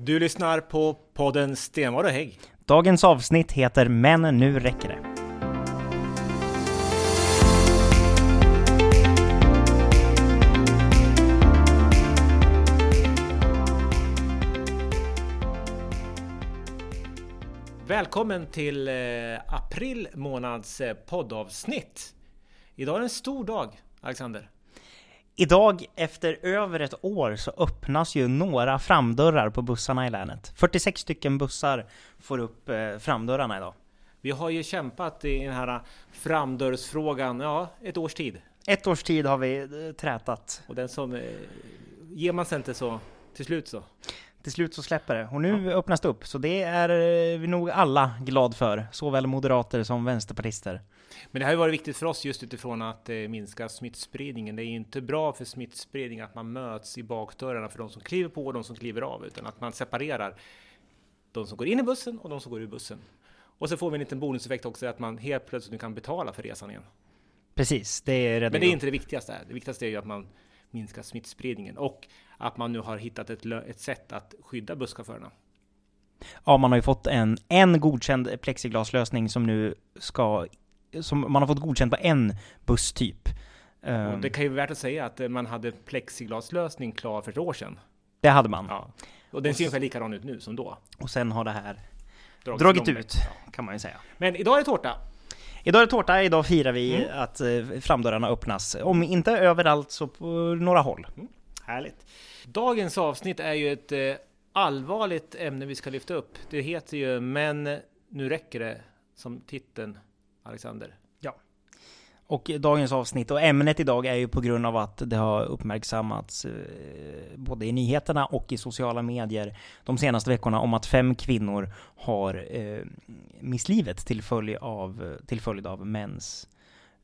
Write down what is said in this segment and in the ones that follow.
Du lyssnar på podden Stenvard och Hägg. Dagens avsnitt heter Men nu räcker det. Välkommen till eh, april månads eh, poddavsnitt. Idag är en stor dag, Alexander. Idag, efter över ett år, så öppnas ju några framdörrar på bussarna i länet. 46 stycken bussar får upp eh, framdörrarna idag. Vi har ju kämpat i den här framdörrsfrågan, ja, ett års tid. Ett års tid har vi eh, trätat. Och den som... Eh, ger man sig inte så till slut så. Till slut så släpper det. Och nu ja. öppnas det upp, så det är eh, vi nog alla glad för. Såväl moderater som vänsterpartister. Men det har ju varit viktigt för oss just utifrån att eh, minska smittspridningen. Det är ju inte bra för smittspridning att man möts i bakdörrarna för de som kliver på och de som kliver av, utan att man separerar de som går in i bussen och de som går ur bussen. Och så får vi en liten bonuseffekt också, att man helt plötsligt kan betala för resan igen. Precis, det är Men det är inte det viktigaste. Det viktigaste är ju att man minskar smittspridningen och att man nu har hittat ett, ett sätt att skydda busschaufförerna. Ja, man har ju fått en, en godkänd plexiglaslösning som nu ska som man har fått godkänt på en busstyp. Och ehm. det kan ju vara värt att säga att man hade plexiglaslösning klar för ett år sedan. Det hade man. Ja. Och den ser ungefär likadan ut nu som då. Och sen har det här dragit, dragit ut, kan man ju säga. Men idag är det tårta. Idag är det tårta, idag firar vi mm. att eh, framdörrarna öppnas. Om inte överallt så på några håll. Mm. Härligt. Dagens avsnitt är ju ett eh, allvarligt ämne vi ska lyfta upp. Det heter ju Men nu räcker det som titeln Alexander. Och dagens avsnitt och ämnet idag är ju på grund av att det har uppmärksammats eh, både i nyheterna och i sociala medier de senaste veckorna om att fem kvinnor har eh, mist livet till följd av, till följd av mäns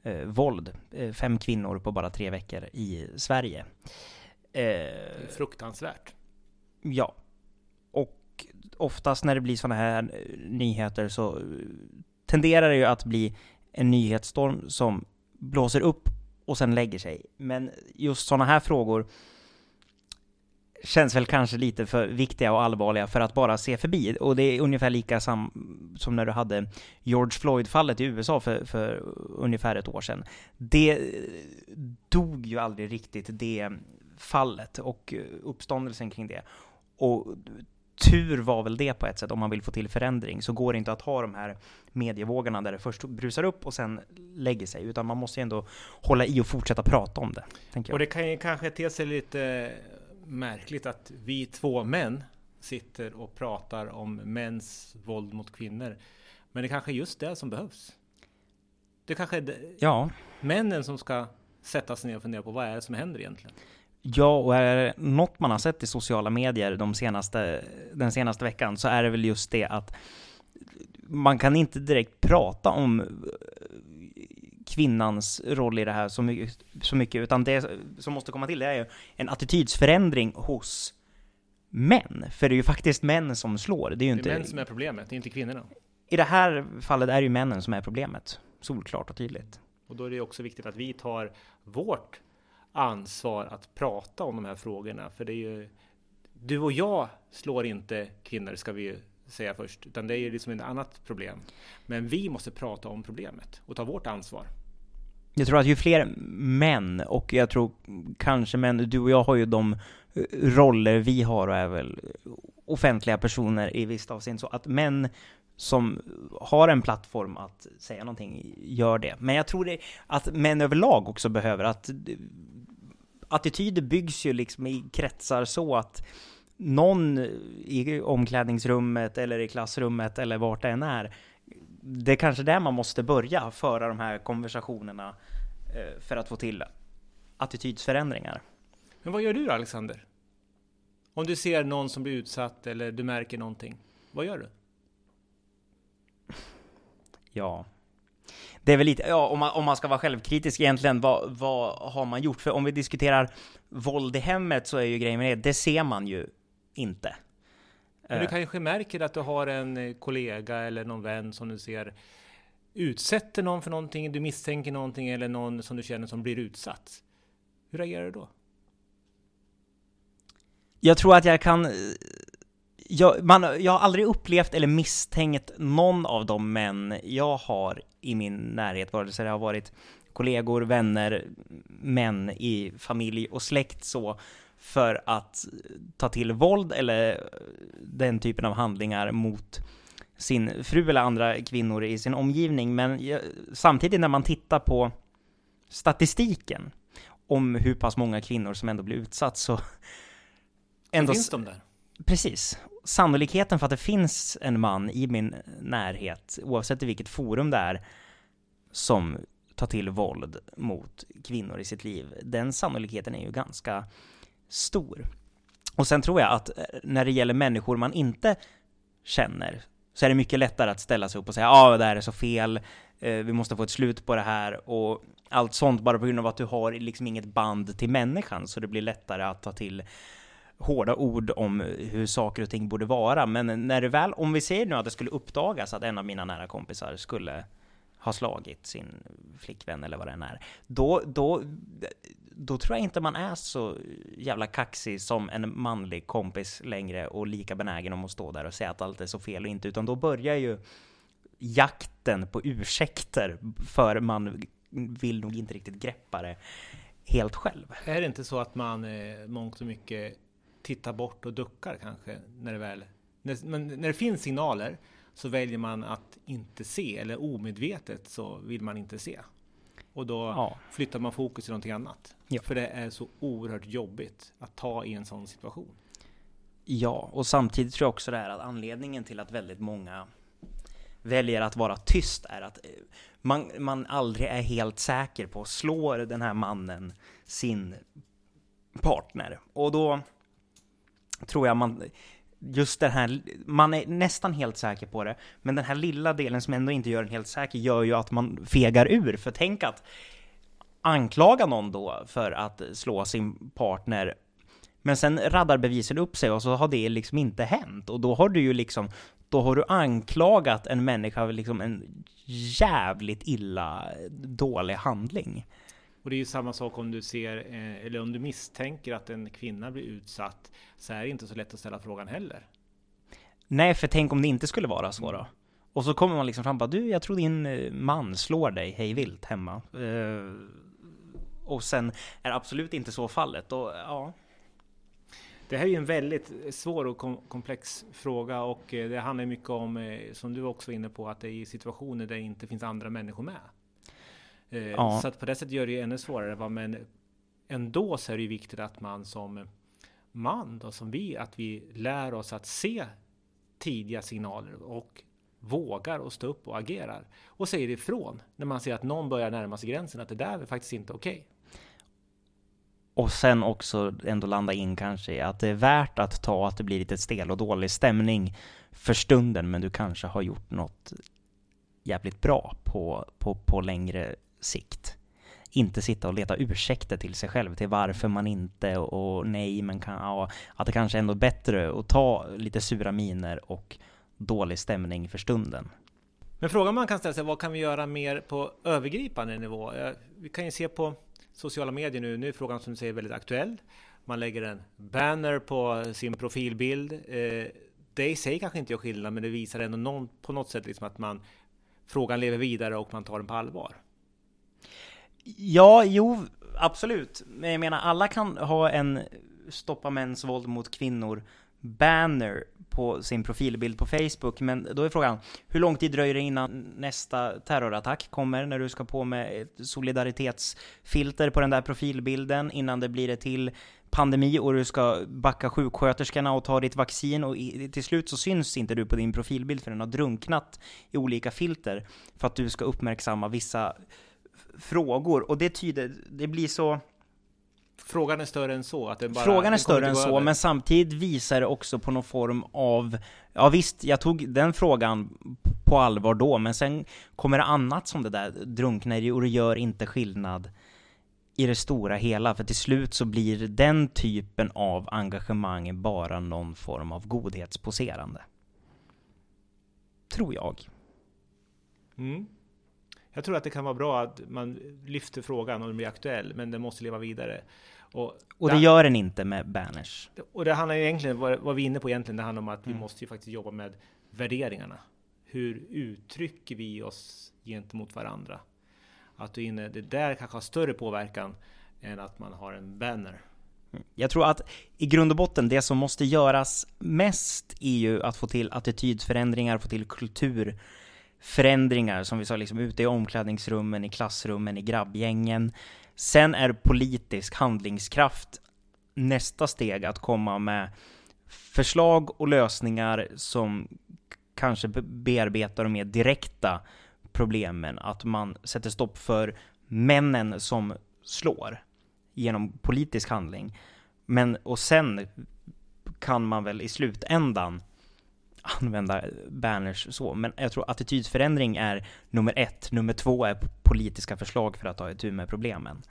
eh, våld. Eh, fem kvinnor på bara tre veckor i Sverige. Eh, fruktansvärt. Ja. Och oftast när det blir sådana här nyheter så tenderar det ju att bli en nyhetsstorm som blåser upp och sen lägger sig. Men just sådana här frågor känns väl kanske lite för viktiga och allvarliga för att bara se förbi. Och det är ungefär lika sam som när du hade George Floyd-fallet i USA för, för ungefär ett år sedan. Det eh, dog ju aldrig riktigt det fallet och eh, uppståndelsen kring det. Och tur var väl det på ett sätt, om man vill få till förändring, så går det inte att ha de här medievågorna där det först brusar upp och sen lägger sig, utan man måste ju ändå hålla i och fortsätta prata om det. Och det kan ju kanske te sig lite märkligt att vi två män sitter och pratar om mäns våld mot kvinnor. Men det kanske är just det som behövs. Det kanske är ja. männen som ska sätta sig ner och fundera på vad är det som händer egentligen? Ja, och är det något man har sett i sociala medier de senaste, den senaste veckan så är det väl just det att man kan inte direkt prata om eh, kvinnans roll i det här så mycket, så mycket utan det som måste komma till det är ju en attitydsförändring hos män. För det är ju faktiskt män som slår. Det är ju det är inte... män som är problemet, det är inte kvinnorna. I det här fallet är det ju männen som är problemet. Solklart och tydligt. Och då är det också viktigt att vi tar vårt ansvar att prata om de här frågorna. För det är ju, du och jag slår inte kvinnor, ska vi ju säga först, utan det är ju liksom ett annat problem. Men vi måste prata om problemet och ta vårt ansvar. Jag tror att ju fler män, och jag tror kanske män, du och jag har ju de eh, roller vi har och är väl offentliga personer i visst avseende, så att män som har en plattform att säga någonting gör det. Men jag tror det att män överlag också behöver att attityder byggs ju liksom i kretsar så att någon i omklädningsrummet eller i klassrummet eller vart det än är, det är kanske där man måste börja föra de här konversationerna eh, för att få till attitydsförändringar. Men vad gör du då, Alexander? Om du ser någon som blir utsatt eller du märker någonting, vad gör du? Ja, det är väl lite, ja, om man, om man ska vara självkritisk egentligen, vad, vad har man gjort? För om vi diskuterar våld i hemmet så är ju grejen med det, det ser man ju inte. Men du eh. kanske märker att du har en eh, kollega eller någon vän som du ser utsätter någon för någonting, du misstänker någonting eller någon som du känner som blir utsatt. Hur reagerar du då? Jag tror att jag kan jag, man, jag har aldrig upplevt eller misstänkt någon av de män jag har i min närhet, vare sig det har varit kollegor, vänner, män i familj och släkt så, för att ta till våld eller den typen av handlingar mot sin fru eller andra kvinnor i sin omgivning. Men jag, samtidigt när man tittar på statistiken om hur pass många kvinnor som ändå blir utsatt så... Ändå, finns de där? Precis. Sannolikheten för att det finns en man i min närhet, oavsett i vilket forum det är, som tar till våld mot kvinnor i sitt liv, den sannolikheten är ju ganska stor. Och sen tror jag att eh, när det gäller människor man inte känner, så är det mycket lättare att ställa sig upp och säga ja, ah, det här är så fel, eh, vi måste få ett slut på det här och allt sånt bara på grund av att du har liksom inget band till människan, så det blir lättare att ta till hårda ord om hur saker och ting borde vara. Men när det väl, om vi säger nu att det skulle uppdagas att en av mina nära kompisar skulle ha slagit sin flickvän eller vad det än är, då, då, då tror jag inte man är så jävla kaxig som en manlig kompis längre och lika benägen om att stå där och säga att allt är så fel och inte, utan då börjar ju jakten på ursäkter för man vill nog inte riktigt greppa det helt själv. Är det inte så att man eh, mångt och mycket tittar bort och duckar kanske när det väl... När, men när det finns signaler så väljer man att inte se eller omedvetet så vill man inte se. Och då ja. flyttar man fokus till någonting annat. Ja. För det är så oerhört jobbigt att ta i en sån situation. Ja, och samtidigt tror jag också det är att anledningen till att väldigt många väljer att vara tyst är att eh, man, man aldrig är helt säker på, slår den här mannen sin partner? Och då tror jag man, just den här, man är nästan helt säker på det, men den här lilla delen som ändå inte gör en helt säker gör ju att man fegar ur, för tänk att anklaga någon då för att slå sin partner men sen raddar bevisen upp sig och så har det liksom inte hänt och då har du ju liksom då har du anklagat en människa för liksom en jävligt illa dålig handling. Och det är ju samma sak om du ser, eh, eller om du misstänker att en kvinna blir utsatt, så är det inte så lätt att ställa frågan heller. Nej, för tänk om det inte skulle vara så då? Och så kommer man liksom fram bara, du, jag tror din eh, man slår dig hej vilt hemma. Uh, och sen är absolut inte så fallet. Och, ja, det här är ju en väldigt svår och komplex fråga och det handlar mycket om, som du också var inne på, att det är situationer där det inte finns andra människor med. Eh, ja. Så att på det sättet gör det ju ännu svårare. Va? Men ändå så är det ju viktigt att man som man, då, som vi, att vi lär oss att se tidiga signaler och vågar och stå upp och agerar. Och säger ifrån när man ser att någon börjar närma sig gränsen, att det där är faktiskt inte okej. Okay. Och sen också ändå landa in kanske i att det är värt att ta att det blir lite stel och dålig stämning för stunden, men du kanske har gjort något jävligt bra på, på, på längre sikt. Inte sitta och leta ursäkter till sig själv till varför man inte och nej, men kan, ja, att det kanske ändå är bättre att ta lite sura miner och dålig stämning för stunden. Men frågan man kan ställa sig, vad kan vi göra mer på övergripande nivå? Eh, vi kan ju se på sociala medier nu, nu är frågan som du säger väldigt aktuell. Man lägger en banner på sin profilbild. Eh, det i sig kanske inte gör skillnad, men det visar ändå någon, på något sätt liksom att man frågan lever vidare och man tar den på allvar. Ja, jo, absolut. Men jag menar, alla kan ha en stoppa mäns våld mot kvinnor banner på sin profilbild på Facebook, men då är frågan, hur lång tid dröjer det innan nästa terrorattack kommer när du ska på med ett solidaritetsfilter på den där profilbilden, innan det blir ett till pandemi och du ska backa sjuksköterskorna och ta ditt vaccin och till slut så syns inte du på din profilbild för den har drunknat i olika filter för att du ska uppmärksamma vissa frågor och det tyder, det blir så... Frågan är större än så? Att det bara, Frågan är större än så, över. men samtidigt visar det också på någon form av... Ja visst, jag tog den frågan på allvar då, men sen kommer det annat som det där drunknar i och det gör inte skillnad i det stora hela, för till slut så blir den typen av engagemang bara någon form av godhetsposerande. Tror jag. Mm. Jag tror att det kan vara bra att man lyfter frågan och den blir aktuell, men den måste leva vidare. Och, och det gör den inte med banners. Och det handlar ju egentligen, vad, vad vi är inne på egentligen, det handlar om att mm. vi måste ju faktiskt jobba med värderingarna. Hur uttrycker vi oss gentemot varandra? Att du inne, det där kanske har större påverkan än att man har en banner. Mm. Jag tror att i grund och botten, det som måste göras mest är ju att få till attitydförändringar, få till förändringar, som vi sa, liksom ute i omklädningsrummen, i klassrummen, i grabbgängen. Sen är politisk handlingskraft nästa steg att komma med förslag och lösningar som kanske bearbetar de mer direkta problemen. Att man sätter stopp för männen som slår genom politisk handling. Men och sen kan man väl i slutändan använda banners så, men jag tror attitydförändring är nummer ett. Nummer två är politiska förslag för att ta itu med problemen.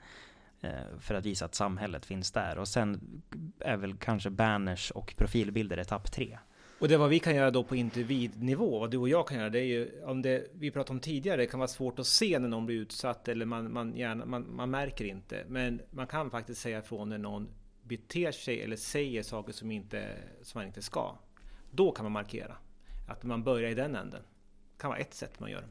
Eh, för att visa att samhället finns där. Och sen är väl kanske banners och profilbilder etapp tre. Och det vad vi kan göra då på individnivå, vad du och jag kan göra, det är ju om det vi pratade om tidigare, det kan vara svårt att se när någon blir utsatt eller man, man, gärna, man, man märker inte. Men man kan faktiskt säga ifrån när någon beter sig eller säger saker som, inte, som man inte ska. Då kan man markera. Att man börjar i den änden. Det kan vara ett sätt man gör.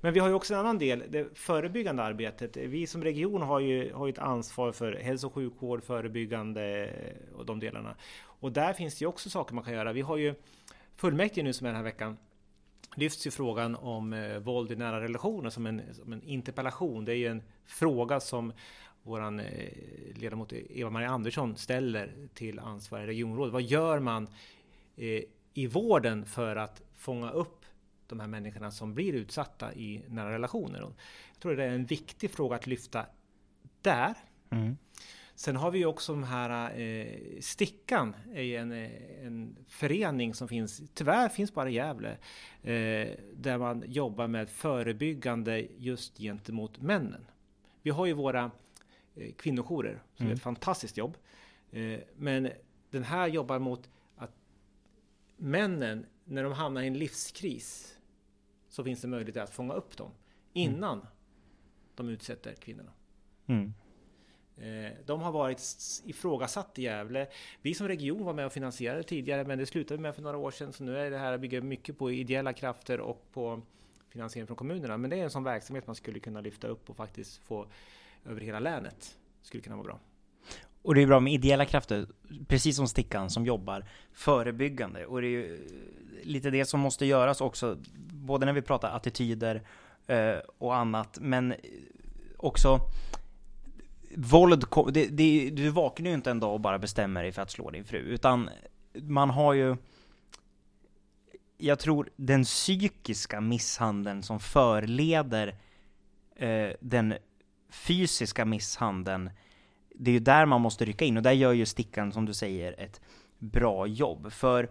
Men vi har ju också en annan del, det förebyggande arbetet. Vi som region har ju, har ju ett ansvar för hälso och sjukvård, förebyggande eh, och de delarna. Och där finns det ju också saker man kan göra. Vi har ju fullmäktige nu som är den här veckan lyfts ju frågan om eh, våld i nära relationer som en, som en interpellation. Det är ju en fråga som vår eh, ledamot Eva-Maria Andersson ställer till ansvarig regionråd. Vad gör man i vården för att fånga upp de här människorna som blir utsatta i nära relationer? Jag tror det är en viktig fråga att lyfta där. Mm. Sen har vi ju också de här eh, Stickan, är en, eh, en förening som finns, tyvärr finns bara i Gävle, eh, där man jobbar med förebyggande just gentemot männen. Vi har ju våra eh, kvinnojourer som mm. är ett fantastiskt jobb. Eh, men den här jobbar mot männen, när de hamnar i en livskris, så finns det möjlighet att fånga upp dem innan mm. de utsätter kvinnorna. Mm. Eh, de har varit ifrågasatt i Gävle. Vi som region var med och finansierade tidigare, men det slutade med för några år sedan. Så nu är det här bygga mycket på ideella krafter och på finansiering från kommunerna. Men det är en sån verksamhet man skulle kunna lyfta upp och faktiskt få över hela länet. Skulle kunna vara bra. Och det är bra med ideella krafter, precis som Stickan, som jobbar förebyggande. Och det är ju eh, lite det som måste göras också, både när vi pratar attityder eh, och annat, men eh, också våld, det, det, du vaknar ju inte en dag och bara bestämmer dig för att slå din fru, utan man har ju jag tror den psykiska misshandeln som förleder eh, den fysiska misshandeln, det är ju där man måste rycka in och där gör ju Stickan, som du säger, ett bra jobb. För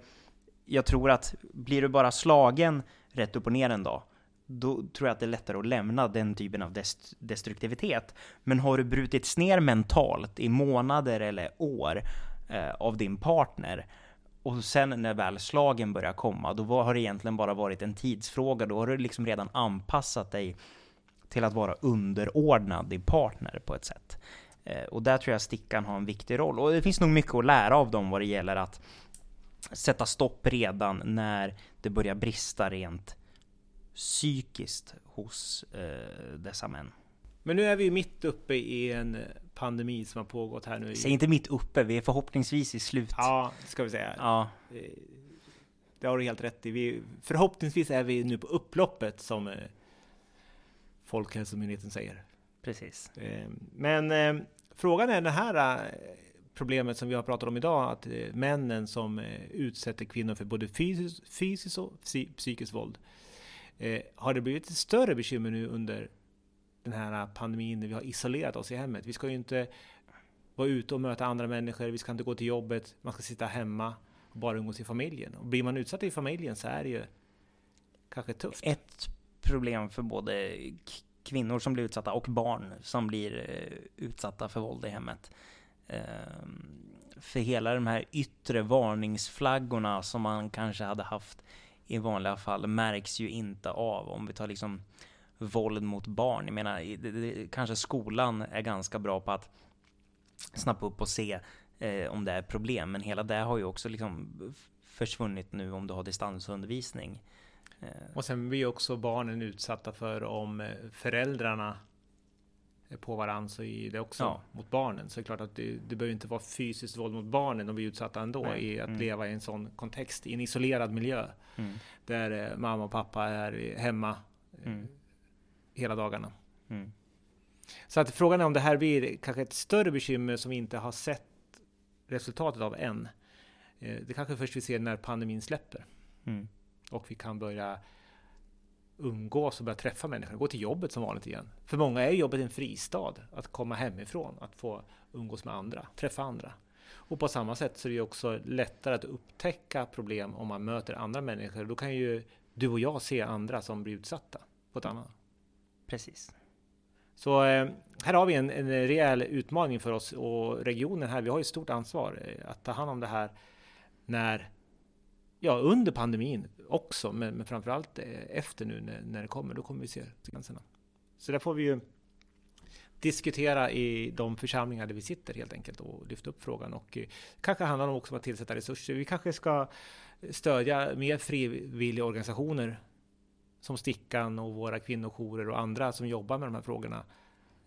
jag tror att blir du bara slagen rätt upp och ner en dag, då tror jag att det är lättare att lämna den typen av dest destruktivitet. Men har du brutits ner mentalt i månader eller år eh, av din partner och sen när väl slagen börjar komma, då har det egentligen bara varit en tidsfråga. Då har du liksom redan anpassat dig till att vara underordnad din partner på ett sätt. Eh, och där tror jag Stickan har en viktig roll. Och det finns nog mycket att lära av dem vad det gäller att sätta stopp redan när det börjar brista rent psykiskt hos eh, dessa män. Men nu är vi mitt uppe i en pandemi som har pågått här nu. Säg inte mitt uppe, vi är förhoppningsvis i slut. Ja, ska vi säga. Ja. Eh, det har du helt rätt i. Vi, förhoppningsvis är vi nu på upploppet som eh, Folkhälsomyndigheten säger. Precis. Men frågan är det här eh, problemet som vi har pratat om idag, att eh, männen som eh, utsätter kvinnor för både fysiskt, fysiskt och psykiskt våld. Har det blivit ett större bekymmer nu under den här pandemin när vi har isolerat oss i hemmet? Vi ska ju inte vara ute och möta andra människor, vi ska inte gå till jobbet, man ska sitta hemma och bara umgås i familjen. Och blir man utsatt i familjen så är det ju kanske tufft. Ett problem för både kvinnor som blir utsatta och barn som blir eh, utsatta för våld i hemmet. Ehm, för hela de här yttre varningsflaggorna som man kanske hade haft i vanliga fall märks ju inte av. Om vi tar liksom våld mot barn. Jag menar, det, det, kanske skolan är ganska bra på att snappa upp och se eh, om det är problem. Men hela det har ju också liksom försvunnit nu om du har distansundervisning. Eh. Och sen blir också barnen utsatta för om eh, föräldrarna är på varandra så är det också ja. mot barnen. Så det är klart att det, det behöver inte vara fysiskt våld mot barnen, de blir utsatta ändå Nej. i att mm. leva i en sån kontext, i en isolerad miljö. Mm. Där eh, mamma och pappa är hemma mm. hela dagarna. Mm. Så att frågan är om det här blir kanske ett större bekymmer som vi inte har sett resultatet av än. Eh, det kanske först vi ser när pandemin släpper. Och vi kan börja umgås och börja träffa människor, gå till jobbet som vanligt igen. För många är jobbet en fristad, att komma hemifrån, att få umgås med andra, träffa andra. Och på samma sätt så är det också lättare att upptäcka problem om man möter andra människor. Då kan ju du och jag se andra som blir utsatta på ett annat. Precis. Så eh, här har vi en, en rejäl utmaning för oss och regionen här. Vi har ett stort ansvar eh, att ta hand om det här när ja, under pandemin också, men, men framförallt eh, efter nu när, när det kommer. Då kommer vi se gränserna. Så där får vi ju diskutera i de församlingar där vi sitter helt enkelt och lyfta upp frågan. Och eh, kanske handlar det också om att tillsätta resurser. Vi kanske ska stödja mer frivilliga organisationer som Stickan och våra kvinnojourer och andra som jobbar med de här frågorna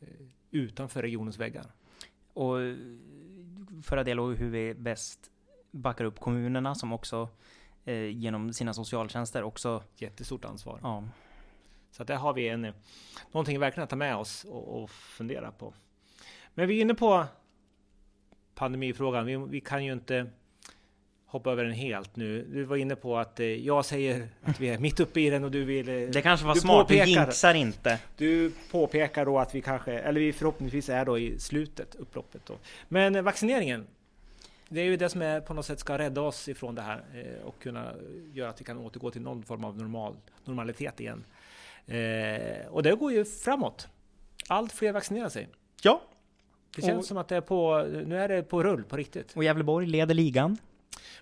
eh, utanför regionens väggar. Och föra dialog hur vi bäst backar upp kommunerna som också eh, genom sina socialtjänster också... Jättestort ansvar. Ja. Så att där har vi en, någonting verkligen att ta med oss och, och fundera på. Men vi är inne på pandemifrågan. Vi, vi kan ju inte hoppa över den helt nu. Du var inne på att eh, jag säger att vi är mitt uppe i den och du vill... Eh, det kanske var du smart, påpekar, du jinxar inte. Du påpekar då att vi kanske, eller vi förhoppningsvis är då i slutet, upploppet då. Men eh, vaccineringen, det är ju det som är på något sätt ska rädda oss ifrån det här eh, och kunna göra att vi kan återgå till någon form av normal, normalitet igen. Eh, och det går ju framåt. Allt fler vaccinerar sig. Ja. Det känns och, som att det är på, nu är det på rull på riktigt. Och Gävleborg leder ligan.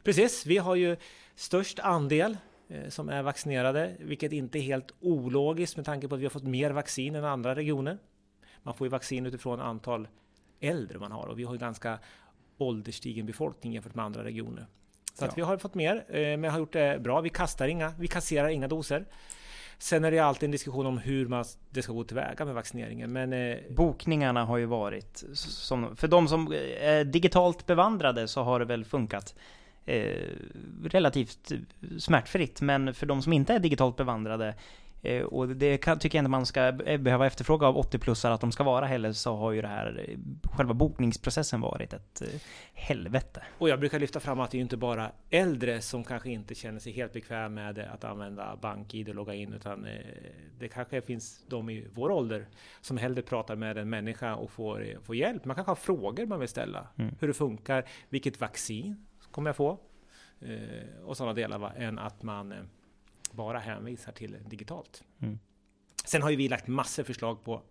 Precis, vi har ju störst andel eh, som är vaccinerade, vilket inte är helt ologiskt med tanke på att vi har fått mer vaccin än andra regioner. Man får ju vaccin utifrån antal äldre man har och vi har ju ganska ålderstigen befolkning jämfört med andra regioner. Så ja. att vi har fått mer, eh, men har gjort det bra. Vi kastar inga, vi kasserar inga doser. Sen är det alltid en diskussion om hur man, det ska gå tillväga med vaccineringen. Men, eh, Bokningarna har ju varit, som, för de som är digitalt bevandrade så har det väl funkat eh, relativt smärtfritt. Men för de som inte är digitalt bevandrade eh, och det kan, tycker jag inte man ska behöva efterfråga av 80-plussare att de ska vara heller, så har ju det här, eh, själva bokningsprocessen varit ett eh, helvete. Och jag brukar lyfta fram att det är inte bara äldre som kanske inte känner sig helt bekväm med att använda BankID och logga in, utan det kanske finns de i vår ålder som hellre pratar med en människa och får, får hjälp. Man kanske har frågor man vill ställa. Mm. Hur det funkar, vilket vaccin kommer jag få? Eh, och sådana delar va, än att man eh, bara hänvisar till digitalt. Mm. Sen har ju vi lagt massor förslag på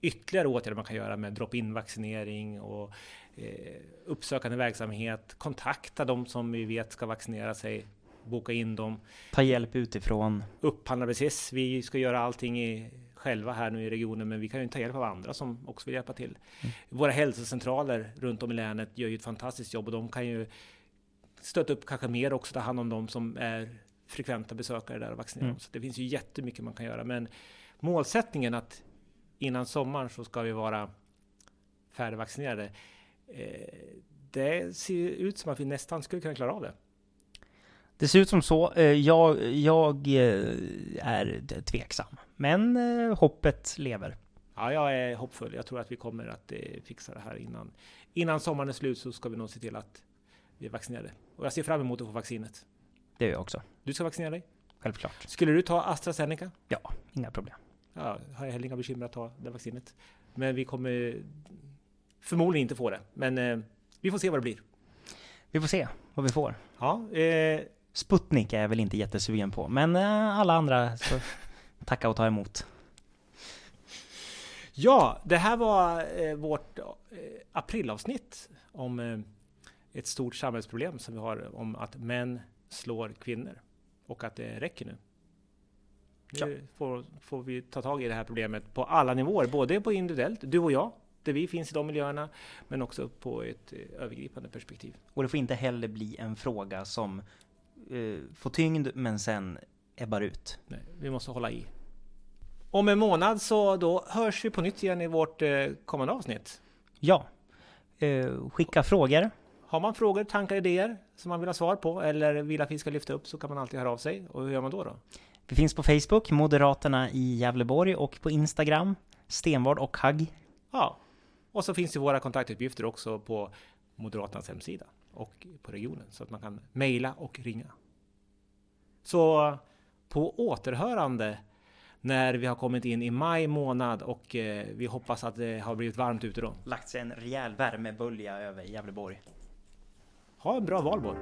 ytterligare åtgärder man kan göra med drop-in vaccinering och eh, uppsökande verksamhet, kontakta de som vi vet ska vaccinera sig, boka in dem. Ta hjälp utifrån. Upphandla precis. Vi ska göra allting i, själva här nu i regionen, men vi kan ju ta hjälp av andra som också vill hjälpa till. Mm. Våra hälsocentraler runt om i länet gör ju ett fantastiskt jobb och de kan ju stötta upp kanske mer också, ta hand om de som är frekventa besökare där och vaccinera mm. Så det finns ju jättemycket man kan göra. Men målsättningen att innan sommaren så ska vi vara färdigvaccinerade. Eh, det ser ut som att vi nästan skulle kunna klara av det. Det ser ut som så. Eh, jag, jag eh, är tveksam, men eh, hoppet lever. Ja, jag är hoppfull. Jag tror att vi kommer att fixa det här innan, innan sommaren är slut så ska vi nog se till att vi är vaccinerade. Och jag ser fram emot att få vaccinet. Det gör jag också. Du ska vaccinera dig? Självklart. Skulle du ta AstraZeneca? Ja, inga problem. Ja, har jag heller inga bekymmer att ta det vaccinet. Men vi kommer förmodligen inte få det. Men eh, vi får se vad det blir. Vi får se vad vi får. Ja, eh, Sputnik är jag väl inte jättesugen på, men eh, alla andra så tacka och ta emot. Ja, det här var eh, vårt eh, aprilavsnitt om eh, ett stort samhällsproblem som vi har om att män slår kvinnor och att det räcker nu. Nu får, får vi ta tag i det här problemet på alla nivåer, både på individuellt, du och jag, där vi finns i de miljöerna, men också på ett eh, övergripande perspektiv. Och det får inte heller bli en fråga som eh, får tyngd men sen ebbar ut. Nej, vi måste hålla i. Om en månad så då hörs vi på nytt igen i vårt eh, kommande avsnitt. Ja, eh, skicka frågor. Har man frågor, tankar, idéer som man vill ha svar på eller vill att vi ska lyfta upp så kan man alltid höra av sig. Och hur gör man då? då? Vi finns på Facebook, Moderaterna i Gävleborg och på Instagram, Stenvard och Hagg. Ja, och så finns det våra kontaktuppgifter också på Moderaternas hemsida och på regionen så att man kan mejla och ringa. Så på återhörande när vi har kommit in i maj månad och eh, vi hoppas att det har blivit varmt ute då. Lagt sig en rejäl värmebölja över Gävleborg. Ha en bra valborg!